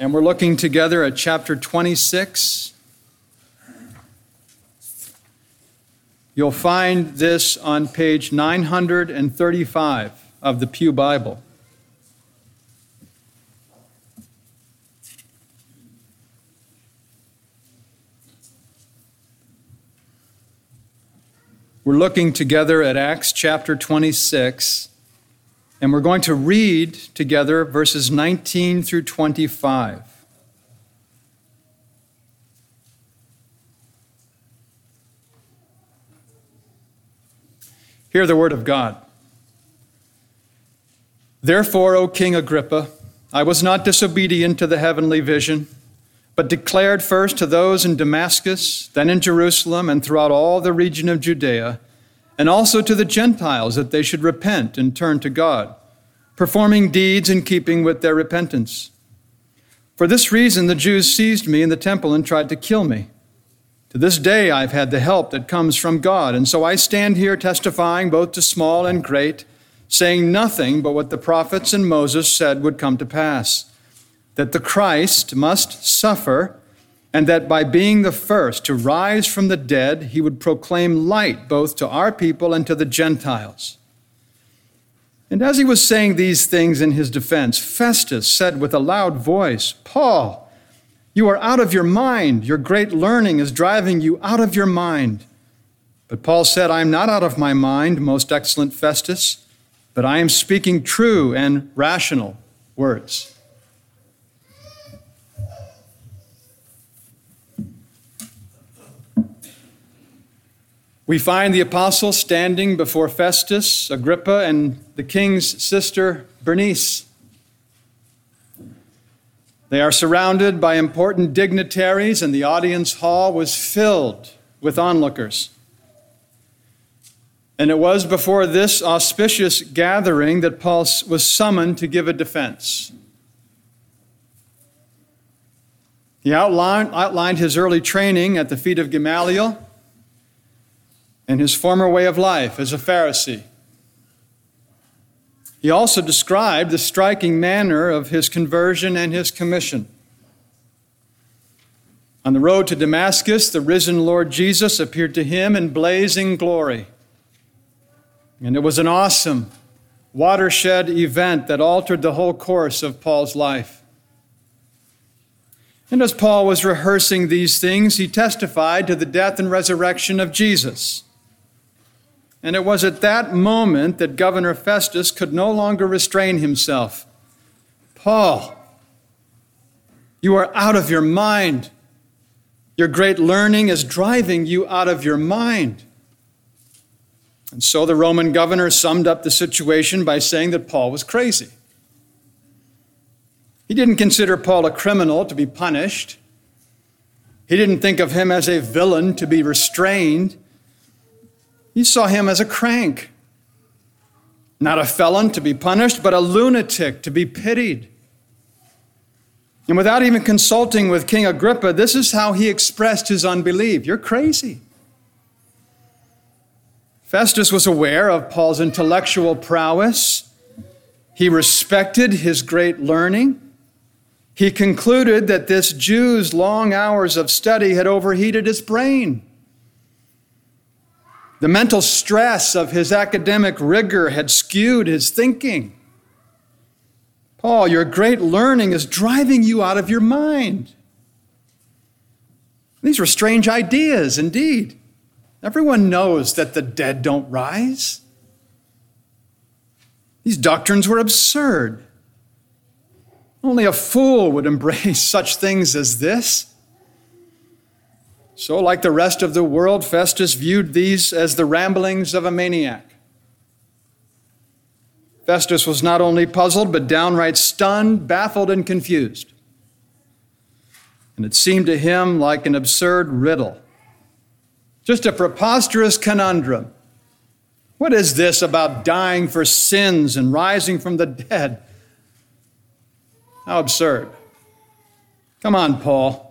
And we're looking together at chapter 26. You'll find this on page 935 of the Pew Bible. We're looking together at Acts chapter 26, and we're going to read together verses 19 through 25. Hear the word of God. Therefore, O King Agrippa, I was not disobedient to the heavenly vision, but declared first to those in Damascus, then in Jerusalem, and throughout all the region of Judea, and also to the Gentiles that they should repent and turn to God, performing deeds in keeping with their repentance. For this reason, the Jews seized me in the temple and tried to kill me. To this day, I've had the help that comes from God, and so I stand here testifying both to small and great, saying nothing but what the prophets and Moses said would come to pass that the Christ must suffer, and that by being the first to rise from the dead, he would proclaim light both to our people and to the Gentiles. And as he was saying these things in his defense, Festus said with a loud voice, Paul, you are out of your mind. Your great learning is driving you out of your mind. But Paul said, I am not out of my mind, most excellent Festus, but I am speaking true and rational words. We find the apostle standing before Festus, Agrippa, and the king's sister, Bernice. They are surrounded by important dignitaries, and the audience hall was filled with onlookers. And it was before this auspicious gathering that Paul was summoned to give a defense. He outlined, outlined his early training at the feet of Gamaliel and his former way of life as a Pharisee. He also described the striking manner of his conversion and his commission. On the road to Damascus, the risen Lord Jesus appeared to him in blazing glory. And it was an awesome watershed event that altered the whole course of Paul's life. And as Paul was rehearsing these things, he testified to the death and resurrection of Jesus. And it was at that moment that Governor Festus could no longer restrain himself. Paul, you are out of your mind. Your great learning is driving you out of your mind. And so the Roman governor summed up the situation by saying that Paul was crazy. He didn't consider Paul a criminal to be punished. He didn't think of him as a villain to be restrained. He saw him as a crank, not a felon to be punished, but a lunatic to be pitied. And without even consulting with King Agrippa, this is how he expressed his unbelief You're crazy. Festus was aware of Paul's intellectual prowess. He respected his great learning. He concluded that this Jew's long hours of study had overheated his brain. The mental stress of his academic rigor had skewed his thinking. Paul, your great learning is driving you out of your mind. These were strange ideas indeed. Everyone knows that the dead don't rise. These doctrines were absurd. Only a fool would embrace such things as this. So, like the rest of the world, Festus viewed these as the ramblings of a maniac. Festus was not only puzzled, but downright stunned, baffled, and confused. and it seemed to him like an absurd riddle, just a preposterous conundrum. What is this about dying for sins and rising from the dead? How absurd. Come on, Paul.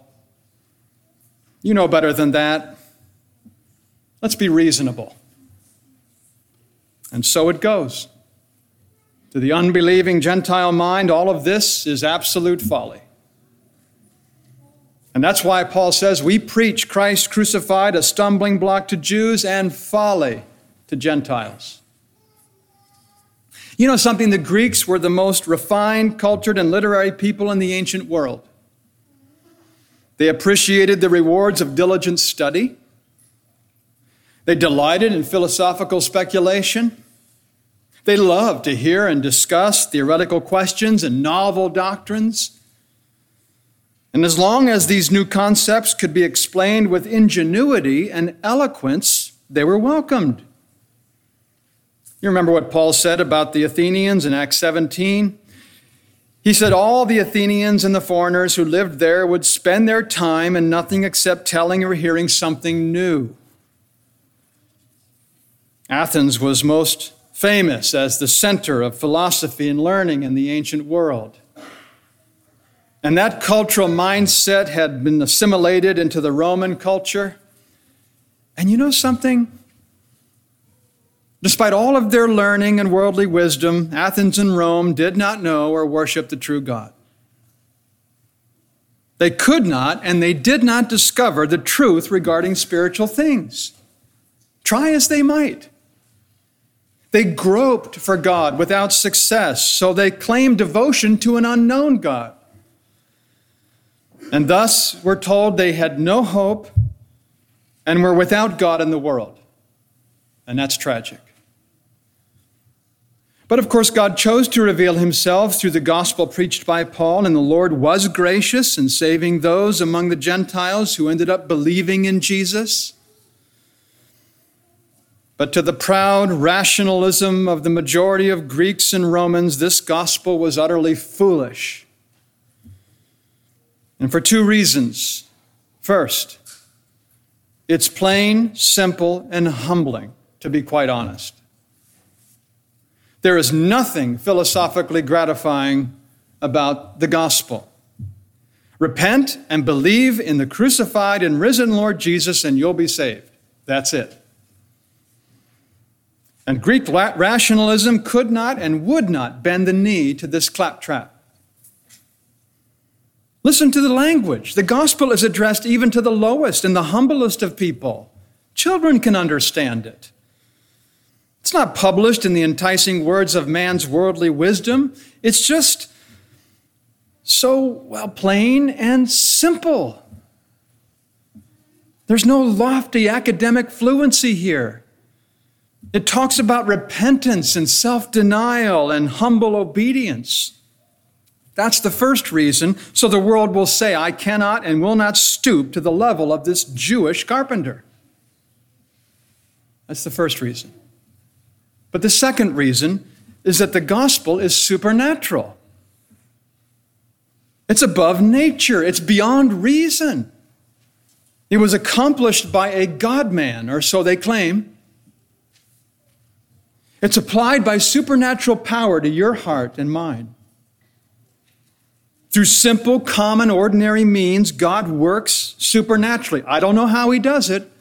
You know better than that. Let's be reasonable. And so it goes. To the unbelieving Gentile mind, all of this is absolute folly. And that's why Paul says we preach Christ crucified, a stumbling block to Jews and folly to Gentiles. You know something? The Greeks were the most refined, cultured, and literary people in the ancient world. They appreciated the rewards of diligent study. They delighted in philosophical speculation. They loved to hear and discuss theoretical questions and novel doctrines. And as long as these new concepts could be explained with ingenuity and eloquence, they were welcomed. You remember what Paul said about the Athenians in Acts 17? He said all the Athenians and the foreigners who lived there would spend their time in nothing except telling or hearing something new. Athens was most famous as the center of philosophy and learning in the ancient world. And that cultural mindset had been assimilated into the Roman culture. And you know something? Despite all of their learning and worldly wisdom, Athens and Rome did not know or worship the true God. They could not and they did not discover the truth regarding spiritual things. Try as they might. They groped for God without success, so they claimed devotion to an unknown God. And thus, we're told they had no hope and were without God in the world. And that's tragic. But of course, God chose to reveal himself through the gospel preached by Paul, and the Lord was gracious in saving those among the Gentiles who ended up believing in Jesus. But to the proud rationalism of the majority of Greeks and Romans, this gospel was utterly foolish and for two reasons. First, it's plain, simple, and humbling, to be quite honest. There is nothing philosophically gratifying about the gospel. Repent and believe in the crucified and risen Lord Jesus, and you'll be saved. That's it. And Greek rationalism could not and would not bend the knee to this claptrap. Listen to the language. The gospel is addressed even to the lowest and the humblest of people. Children can understand it. It's not published in the enticing words of man's worldly wisdom. It's just so, well, plain and simple. There's no lofty academic fluency here. It talks about repentance and self denial and humble obedience. That's the first reason. So the world will say, I cannot and will not stoop to the level of this Jewish carpenter. That's the first reason. But the second reason is that the gospel is supernatural. It's above nature, it's beyond reason. It was accomplished by a God man, or so they claim. It's applied by supernatural power to your heart and mind. Through simple, common, ordinary means, God works supernaturally. I don't know how He does it,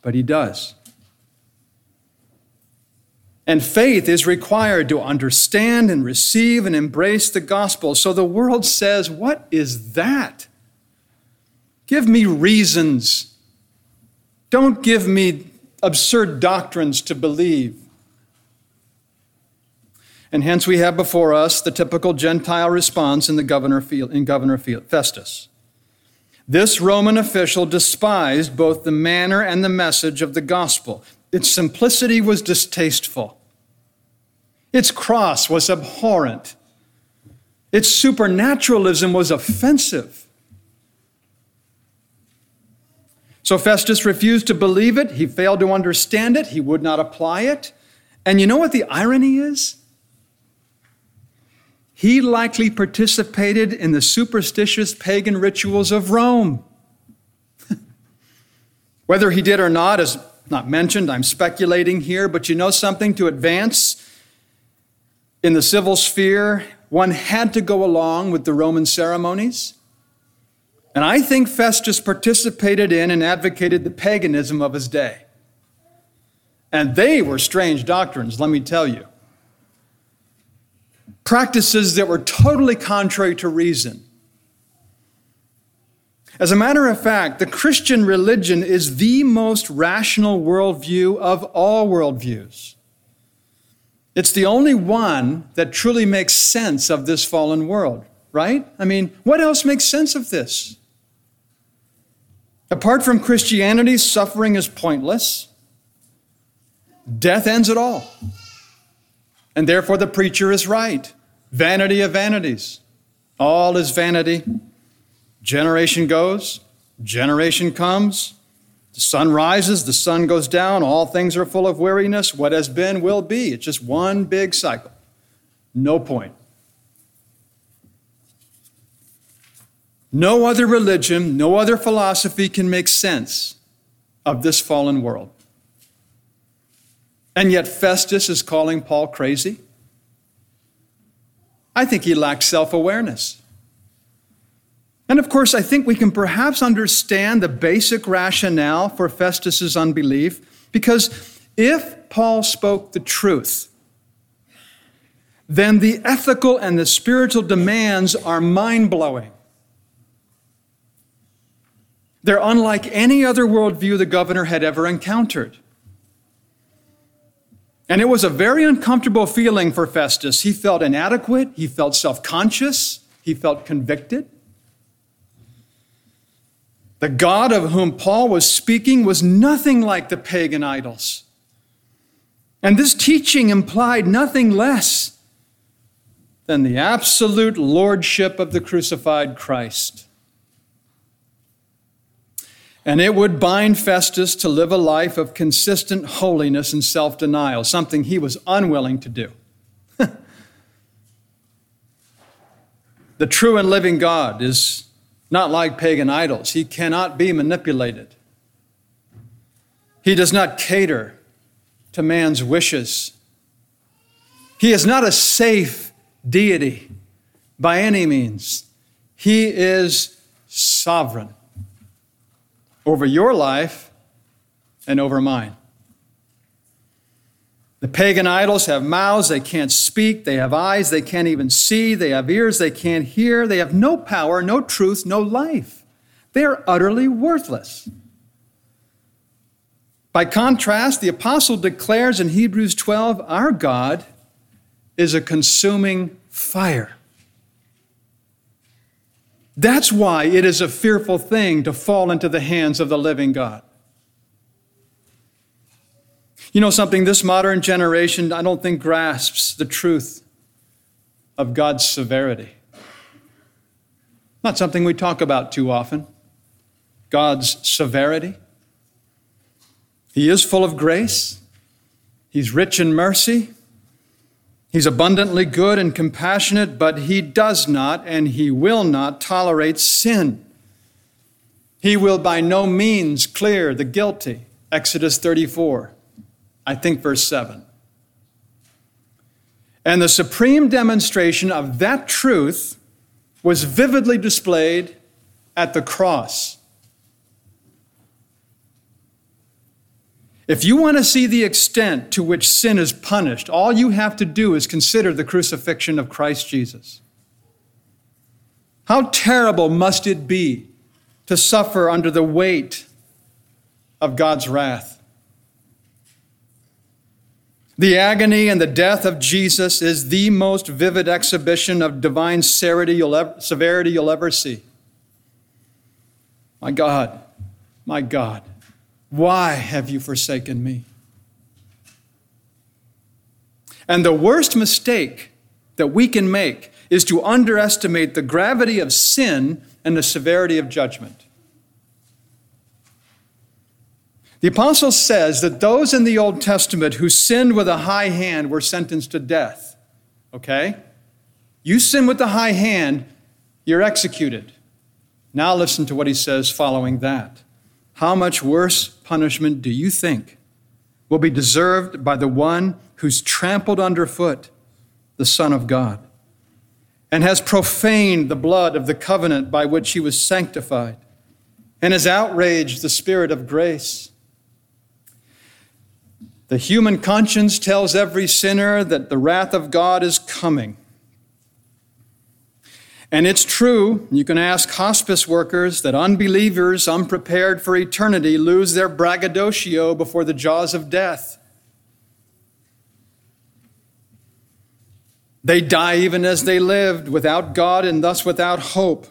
but He does. And faith is required to understand and receive and embrace the gospel. So the world says, What is that? Give me reasons. Don't give me absurd doctrines to believe. And hence we have before us the typical Gentile response in, the governor, in Governor Festus. This Roman official despised both the manner and the message of the gospel. Its simplicity was distasteful. Its cross was abhorrent. Its supernaturalism was offensive. So Festus refused to believe it. He failed to understand it. He would not apply it. And you know what the irony is? he likely participated in the superstitious pagan rituals of Rome. Whether he did or not is not mentioned. I'm speculating here, but you know something? To advance in the civil sphere, one had to go along with the Roman ceremonies. And I think Festus participated in and advocated the paganism of his day. And they were strange doctrines, let me tell you. Practices that were totally contrary to reason. As a matter of fact, the Christian religion is the most rational worldview of all worldviews. It's the only one that truly makes sense of this fallen world, right? I mean, what else makes sense of this? Apart from Christianity, suffering is pointless. Death ends it all. And therefore, the preacher is right. Vanity of vanities. All is vanity. Generation goes, generation comes. The sun rises, the sun goes down. All things are full of weariness. What has been will be. It's just one big cycle. No point. No other religion, no other philosophy can make sense of this fallen world. And yet, Festus is calling Paul crazy. I think he lacks self awareness. And of course, I think we can perhaps understand the basic rationale for Festus's unbelief because if Paul spoke the truth, then the ethical and the spiritual demands are mind blowing. They're unlike any other worldview the governor had ever encountered. And it was a very uncomfortable feeling for Festus. He felt inadequate, he felt self conscious, he felt convicted. The God of whom Paul was speaking was nothing like the pagan idols. And this teaching implied nothing less than the absolute lordship of the crucified Christ. And it would bind Festus to live a life of consistent holiness and self denial, something he was unwilling to do. the true and living God is not like pagan idols, he cannot be manipulated. He does not cater to man's wishes. He is not a safe deity by any means. He is sovereign over your life and over mine. The pagan idols have mouths, they can't speak. They have eyes, they can't even see. They have ears, they can't hear. They have no power, no truth, no life. They are utterly worthless. By contrast, the apostle declares in Hebrews 12 our God is a consuming fire. That's why it is a fearful thing to fall into the hands of the living God. You know something, this modern generation, I don't think, grasps the truth of God's severity. Not something we talk about too often. God's severity. He is full of grace, He's rich in mercy, He's abundantly good and compassionate, but he does not and he will not tolerate sin. He will by no means clear the guilty. Exodus 34, I think verse 7. And the supreme demonstration of that truth was vividly displayed at the cross. If you want to see the extent to which sin is punished, all you have to do is consider the crucifixion of Christ Jesus. How terrible must it be to suffer under the weight of God's wrath? The agony and the death of Jesus is the most vivid exhibition of divine severity you'll ever, severity you'll ever see. My God, my God. Why have you forsaken me? And the worst mistake that we can make is to underestimate the gravity of sin and the severity of judgment. The apostle says that those in the Old Testament who sinned with a high hand were sentenced to death. Okay? You sin with the high hand, you're executed. Now listen to what he says following that. How much worse punishment do you think will be deserved by the one who's trampled underfoot the Son of God and has profaned the blood of the covenant by which he was sanctified and has outraged the Spirit of grace? The human conscience tells every sinner that the wrath of God is coming. And it's true, you can ask hospice workers, that unbelievers unprepared for eternity lose their braggadocio before the jaws of death. They die even as they lived, without God and thus without hope.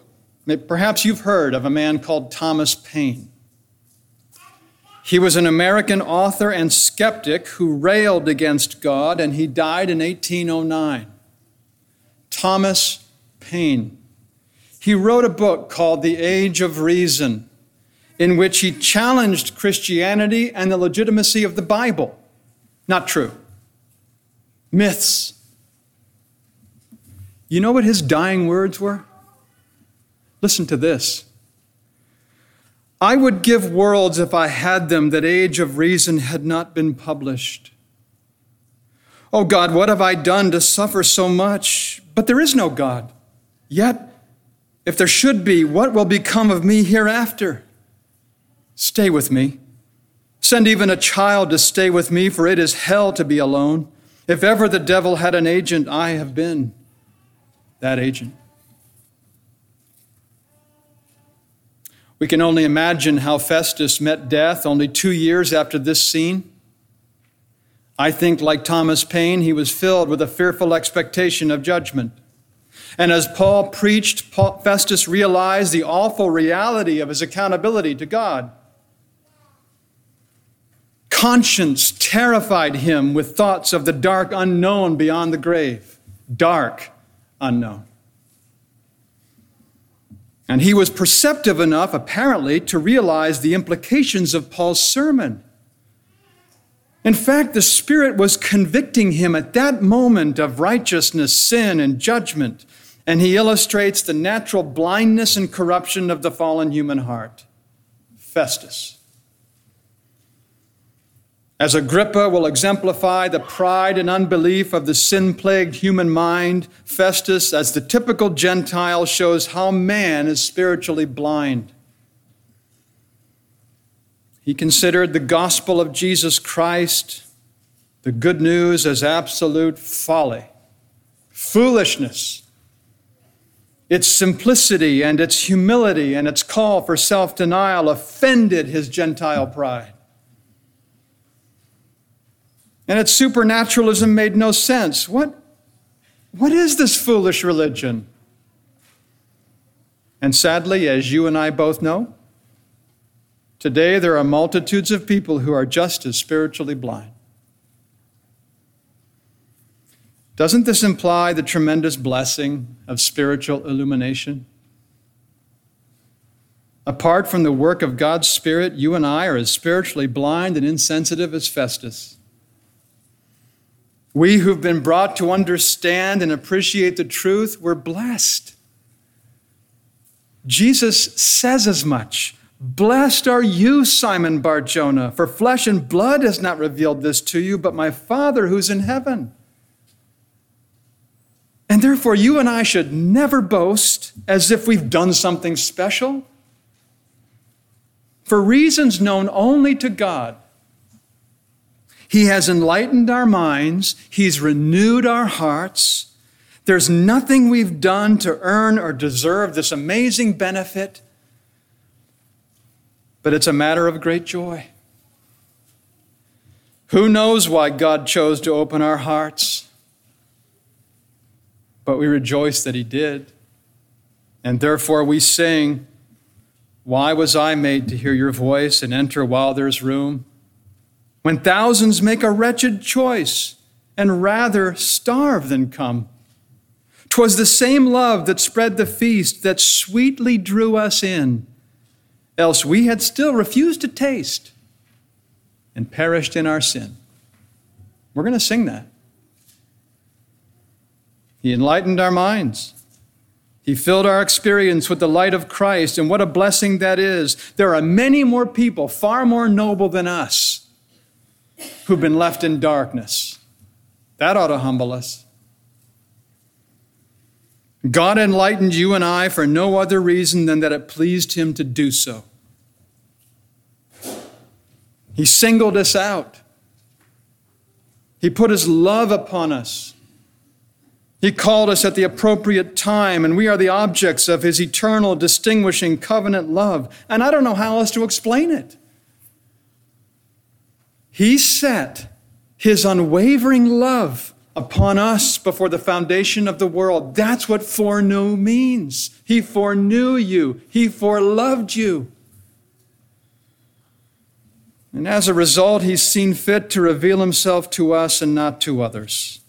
Perhaps you've heard of a man called Thomas Paine. He was an American author and skeptic who railed against God, and he died in 1809. Thomas Paine. He wrote a book called The Age of Reason, in which he challenged Christianity and the legitimacy of the Bible. Not true. Myths. You know what his dying words were? Listen to this. I would give worlds if I had them that Age of Reason had not been published. Oh God, what have I done to suffer so much? But there is no God. Yet, if there should be, what will become of me hereafter? Stay with me. Send even a child to stay with me, for it is hell to be alone. If ever the devil had an agent, I have been that agent. We can only imagine how Festus met death only two years after this scene. I think, like Thomas Paine, he was filled with a fearful expectation of judgment. And as Paul preached, Paul, Festus realized the awful reality of his accountability to God. Conscience terrified him with thoughts of the dark unknown beyond the grave. Dark unknown. And he was perceptive enough, apparently, to realize the implications of Paul's sermon. In fact, the Spirit was convicting him at that moment of righteousness, sin, and judgment and he illustrates the natural blindness and corruption of the fallen human heart. Festus. As Agrippa will exemplify the pride and unbelief of the sin plagued human mind, Festus, as the typical Gentile, shows how man is spiritually blind. He considered the gospel of Jesus Christ, the good news, as absolute folly, foolishness its simplicity and its humility and its call for self denial offended his Gentile pride. And its supernaturalism made no sense. What, what is this foolish religion? And sadly, as you and I both know, today there are multitudes of people who are just as spiritually blind. Doesn't this imply the tremendous blessing of spiritual illumination? Apart from the work of God's Spirit, you and I are as spiritually blind and insensitive as Festus. We who've been brought to understand and appreciate the truth, we're blessed. Jesus says as much. Blessed are you, Simon Barjona, for flesh and blood has not revealed this to you, but my Father who's in heaven. And therefore, you and I should never boast as if we've done something special. For reasons known only to God, He has enlightened our minds, He's renewed our hearts. There's nothing we've done to earn or deserve this amazing benefit, but it's a matter of great joy. Who knows why God chose to open our hearts? but we rejoice that he did. And therefore we sing, Why was I made to hear your voice and enter while there's room? When thousands make a wretched choice and rather starve than come. 'Twas the same love that spread the feast that sweetly drew us in, else we had still refused to taste and perished in our sin. We're going to sing that. He enlightened our minds. He filled our experience with the light of Christ, and what a blessing that is. There are many more people, far more noble than us, who've been left in darkness. That ought to humble us. God enlightened you and I for no other reason than that it pleased Him to do so. He singled us out. He put His love upon us. He called us at the appropriate time, and we are the objects of His eternal, distinguishing covenant love. And I don't know how else to explain it. He set His unwavering love upon us before the foundation of the world. That's what foreknow means. He foreknew you, He foreloved you. And as a result, He's seen fit to reveal Himself to us and not to others.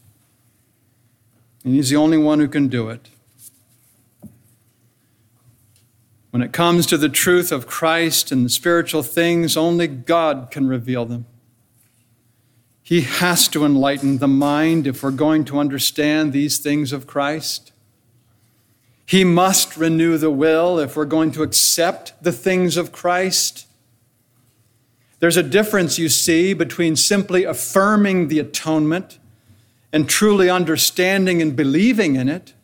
And He's the only one who can do it. When it comes to the truth of Christ and the spiritual things, only God can reveal them. He has to enlighten the mind if we're going to understand these things of Christ. He must renew the will if we're going to accept the things of Christ. There's a difference, you see, between simply affirming the atonement and truly understanding and believing in it.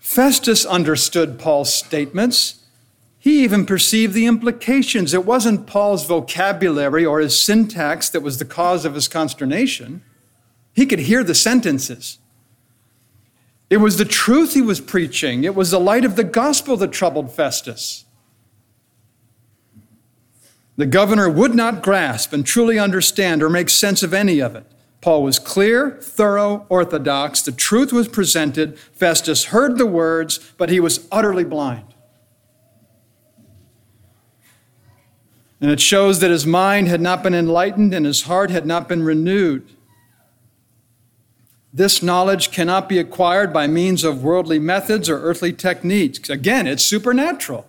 Festus understood Paul's statements. He even perceived the implications. It wasn't Paul's vocabulary or his syntax that was the cause of his consternation. He could hear the sentences. It was the truth he was preaching, it was the light of the gospel that troubled Festus. The governor would not grasp and truly understand or make sense of any of it. Paul was clear, thorough, orthodox. The truth was presented. Festus heard the words, but he was utterly blind. And it shows that his mind had not been enlightened and his heart had not been renewed. This knowledge cannot be acquired by means of worldly methods or earthly techniques. Again, it's supernatural.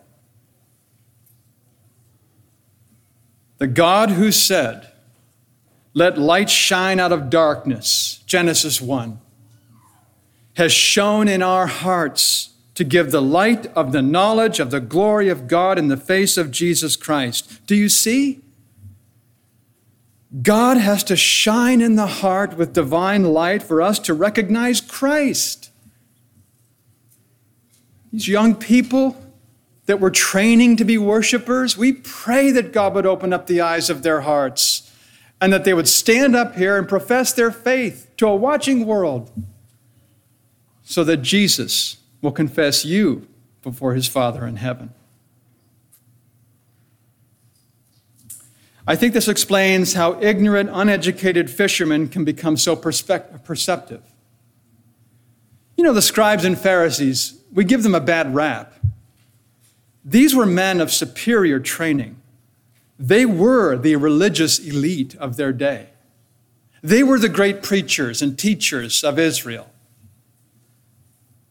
The God who said, Let light shine out of darkness, Genesis 1, has shone in our hearts to give the light of the knowledge of the glory of God in the face of Jesus Christ. Do you see? God has to shine in the heart with divine light for us to recognize Christ. These young people, that we're training to be worshipers, we pray that God would open up the eyes of their hearts and that they would stand up here and profess their faith to a watching world so that Jesus will confess you before his Father in heaven. I think this explains how ignorant, uneducated fishermen can become so perceptive. You know, the scribes and Pharisees, we give them a bad rap. These were men of superior training. They were the religious elite of their day. They were the great preachers and teachers of Israel.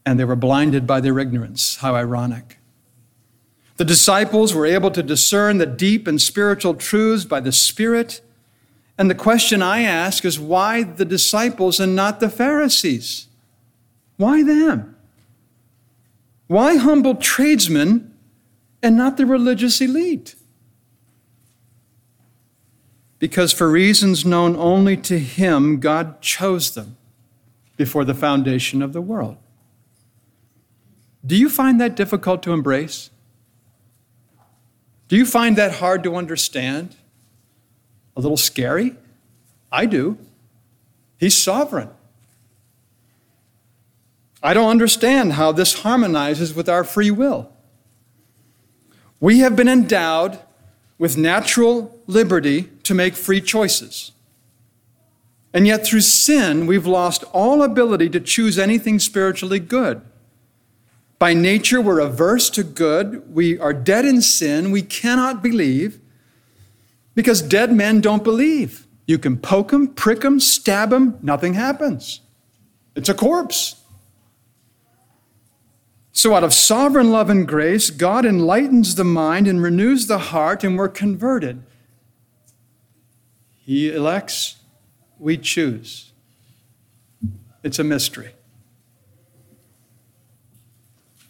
And they were blinded by their ignorance. How ironic. The disciples were able to discern the deep and spiritual truths by the Spirit. And the question I ask is why the disciples and not the Pharisees? Why them? Why humble tradesmen and not the religious elite. Because for reasons known only to Him, God chose them before the foundation of the world. Do you find that difficult to embrace? Do you find that hard to understand? A little scary? I do. He's sovereign. I don't understand how this harmonizes with our free will. We have been endowed with natural liberty to make free choices. And yet, through sin, we've lost all ability to choose anything spiritually good. By nature, we're averse to good. We are dead in sin. We cannot believe because dead men don't believe. You can poke them, prick them, stab them, nothing happens. It's a corpse. So, out of sovereign love and grace, God enlightens the mind and renews the heart, and we're converted. He elects, we choose. it's a mystery.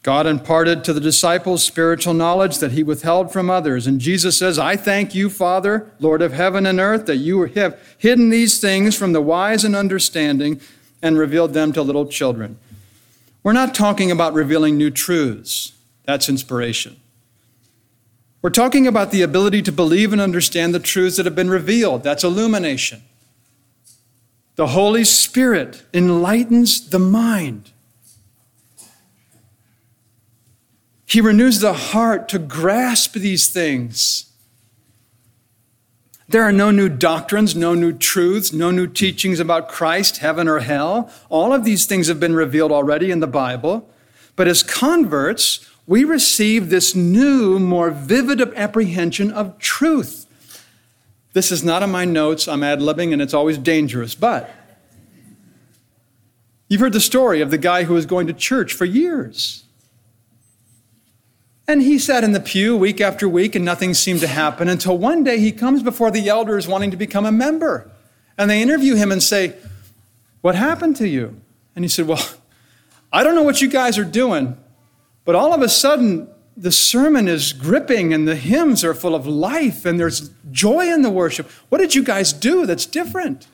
God imparted to the disciples spiritual knowledge that he withheld from others. And Jesus says, I thank you, Father, Lord of heaven and earth, that you have hidden these things from the wise and understanding and revealed them to little children. We're not talking about revealing new truths. That's inspiration. We're talking about the ability to believe and understand the truths that have been revealed. That's illumination. The Holy Spirit enlightens the mind. He renews the heart to grasp these things. There are no new doctrines, no new truths, no new teachings about Christ, heaven, or hell. All of these things have been revealed already in the Bible. But as converts, we receive this new, more vivid apprehension of truth. This is not in my notes. I'm ad libbing, and it's always dangerous. But you've heard the story of the guy who was going to church for years. And he sat in the pew week after week and nothing seemed to happen until one day he comes before the elders wanting to become a member. And they interview him and say, What happened to you? And he said, Well, I don't know what you guys are doing, but all of a sudden the sermon is gripping and the hymns are full of life and there's joy in the worship. What did you guys do that's different?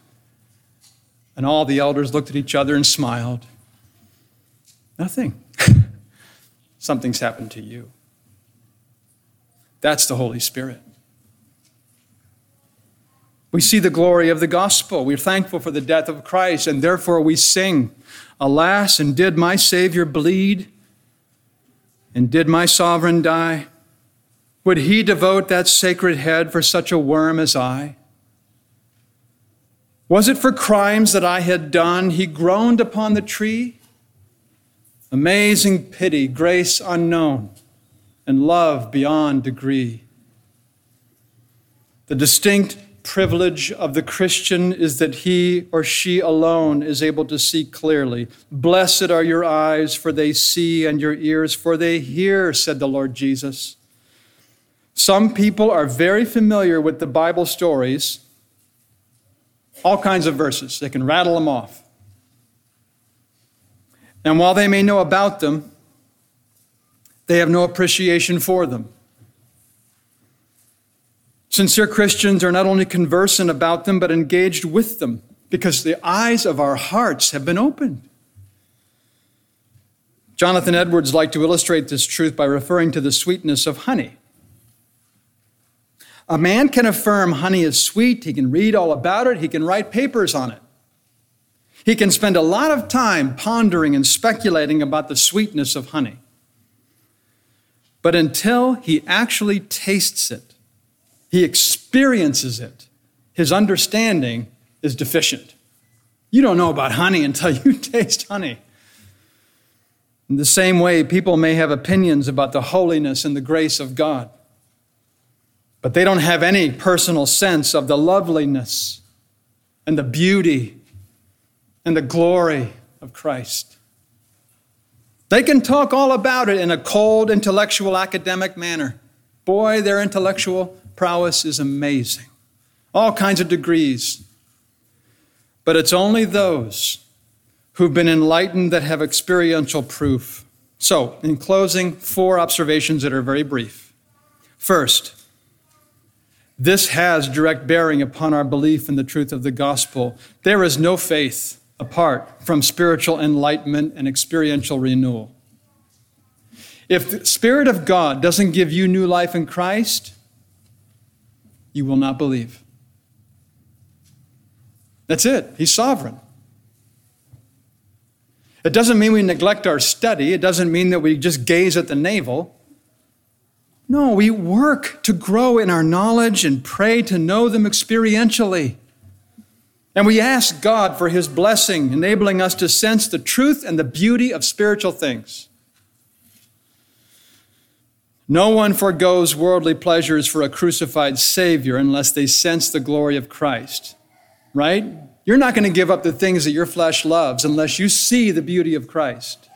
And all the elders looked at each other and smiled. Nothing. Something's happened to you. That's the Holy Spirit. We see the glory of the gospel. We're thankful for the death of Christ, and therefore we sing, Alas, and did my Savior bleed? And did my sovereign die? Would he devote that sacred head for such a worm as I? Was it for crimes that I had done he groaned upon the tree? Amazing pity, grace unknown and love beyond degree. The distinct privilege of the Christian is that he or she alone is able to see clearly. Blessed are your eyes, for they see, and your ears, for they hear, said the Lord Jesus. Some people are very familiar with the Bible stories, all kinds of verses. They can rattle them off. And while they may know about them, they have no appreciation for them. Sincere Christians are not only conversant about them, but engaged with them because the eyes of our hearts have been opened. Jonathan Edwards liked to illustrate this truth by referring to the sweetness of honey. A man can affirm honey is sweet, he can read all about it, he can write papers on it. He can spend a lot of time pondering and speculating about the sweetness of honey. But until he actually tastes it, he experiences it, his understanding is deficient. You don't know about honey until you taste honey. In the same way, people may have opinions about the holiness and the grace of God, but they don't have any personal sense of the loveliness and the beauty and the glory of Christ. They can talk all about it in a cold, intellectual, academic manner. Boy, their intellectual prowess is amazing. All kinds of degrees. But it's only those who've been enlightened that have experiential proof. So, in closing, four observations that are very brief. First, this has direct bearing upon our belief in the truth of the gospel. There is no faith apart from spiritual enlightenment and experiential renewal. If the Spirit of God doesn't give you new life in Christ, you will not believe. That's it. He's sovereign. It doesn't mean we neglect our study. It doesn't mean that we just gaze at the navel. No, we work to grow in our knowledge and pray to know them experientially. And we ask God for His blessing, enabling us to sense the truth and the beauty of spiritual things. No one foregoes worldly pleasures for a crucified Savior unless they sense the glory of Christ, right? You're not going to give up the things that your flesh loves unless you see the beauty of Christ.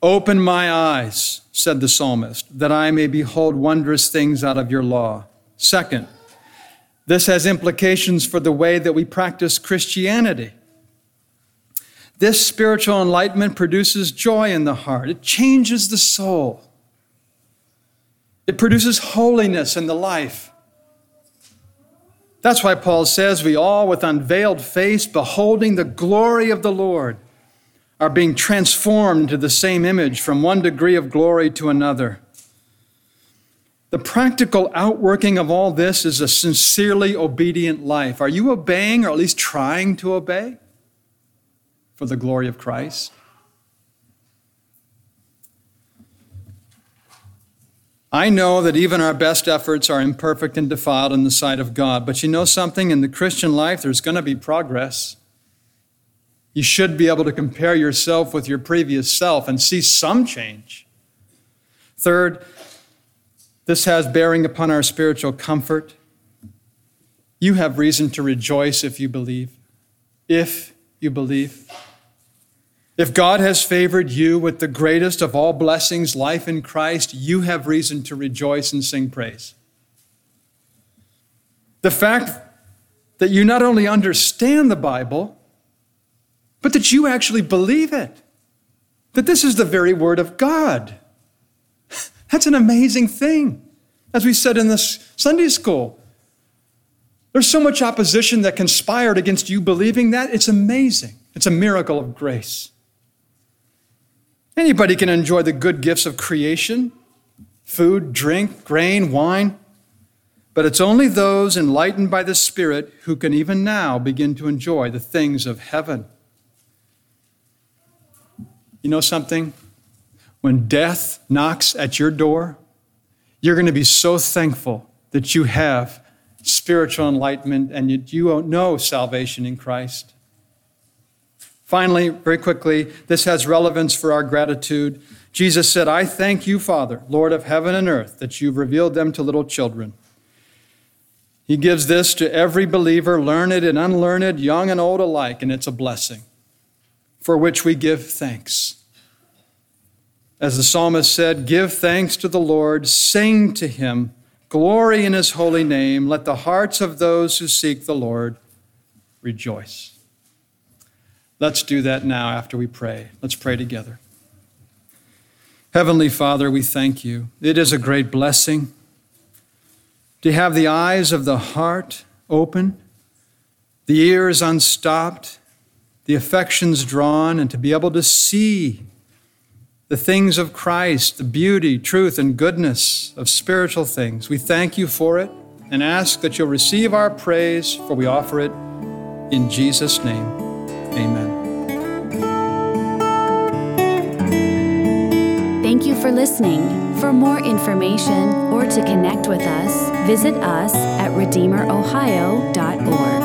Open my eyes, said the psalmist, that I may behold wondrous things out of your law. Second, this has implications for the way that we practice Christianity. This spiritual enlightenment produces joy in the heart, it changes the soul, it produces holiness in the life. That's why Paul says, We all, with unveiled face, beholding the glory of the Lord, are being transformed into the same image from one degree of glory to another. The practical outworking of all this is a sincerely obedient life. Are you obeying, or at least trying to obey, for the glory of Christ? I know that even our best efforts are imperfect and defiled in the sight of God, but you know something? In the Christian life, there's going to be progress. You should be able to compare yourself with your previous self and see some change. Third, this has bearing upon our spiritual comfort. You have reason to rejoice if you believe. If you believe. If God has favored you with the greatest of all blessings, life in Christ, you have reason to rejoice and sing praise. The fact that you not only understand the Bible, but that you actually believe it, that this is the very Word of God. That's an amazing thing. As we said in this Sunday school, there's so much opposition that conspired against you believing that. It's amazing. It's a miracle of grace. Anybody can enjoy the good gifts of creation food, drink, grain, wine. But it's only those enlightened by the Spirit who can even now begin to enjoy the things of heaven. You know something? When death knocks at your door, you're going to be so thankful that you have spiritual enlightenment and you, you know salvation in Christ. Finally, very quickly, this has relevance for our gratitude. Jesus said, I thank you, Father, Lord of heaven and earth, that you've revealed them to little children. He gives this to every believer, learned and unlearned, young and old alike, and it's a blessing for which we give thanks. As the psalmist said, Give thanks to the Lord, sing to him, glory in his holy name. Let the hearts of those who seek the Lord rejoice. Let's do that now after we pray. Let's pray together. Heavenly Father, we thank you. It is a great blessing to have the eyes of the heart open, the ears unstopped, the affections drawn, and to be able to see the things of Christ, the beauty, truth, and goodness of spiritual things. We thank you for it and ask that you'll receive our praise, for we offer it in Jesus' name. Amen. Thank you for listening. For more information or to connect with us, visit us at redeemerohio.org.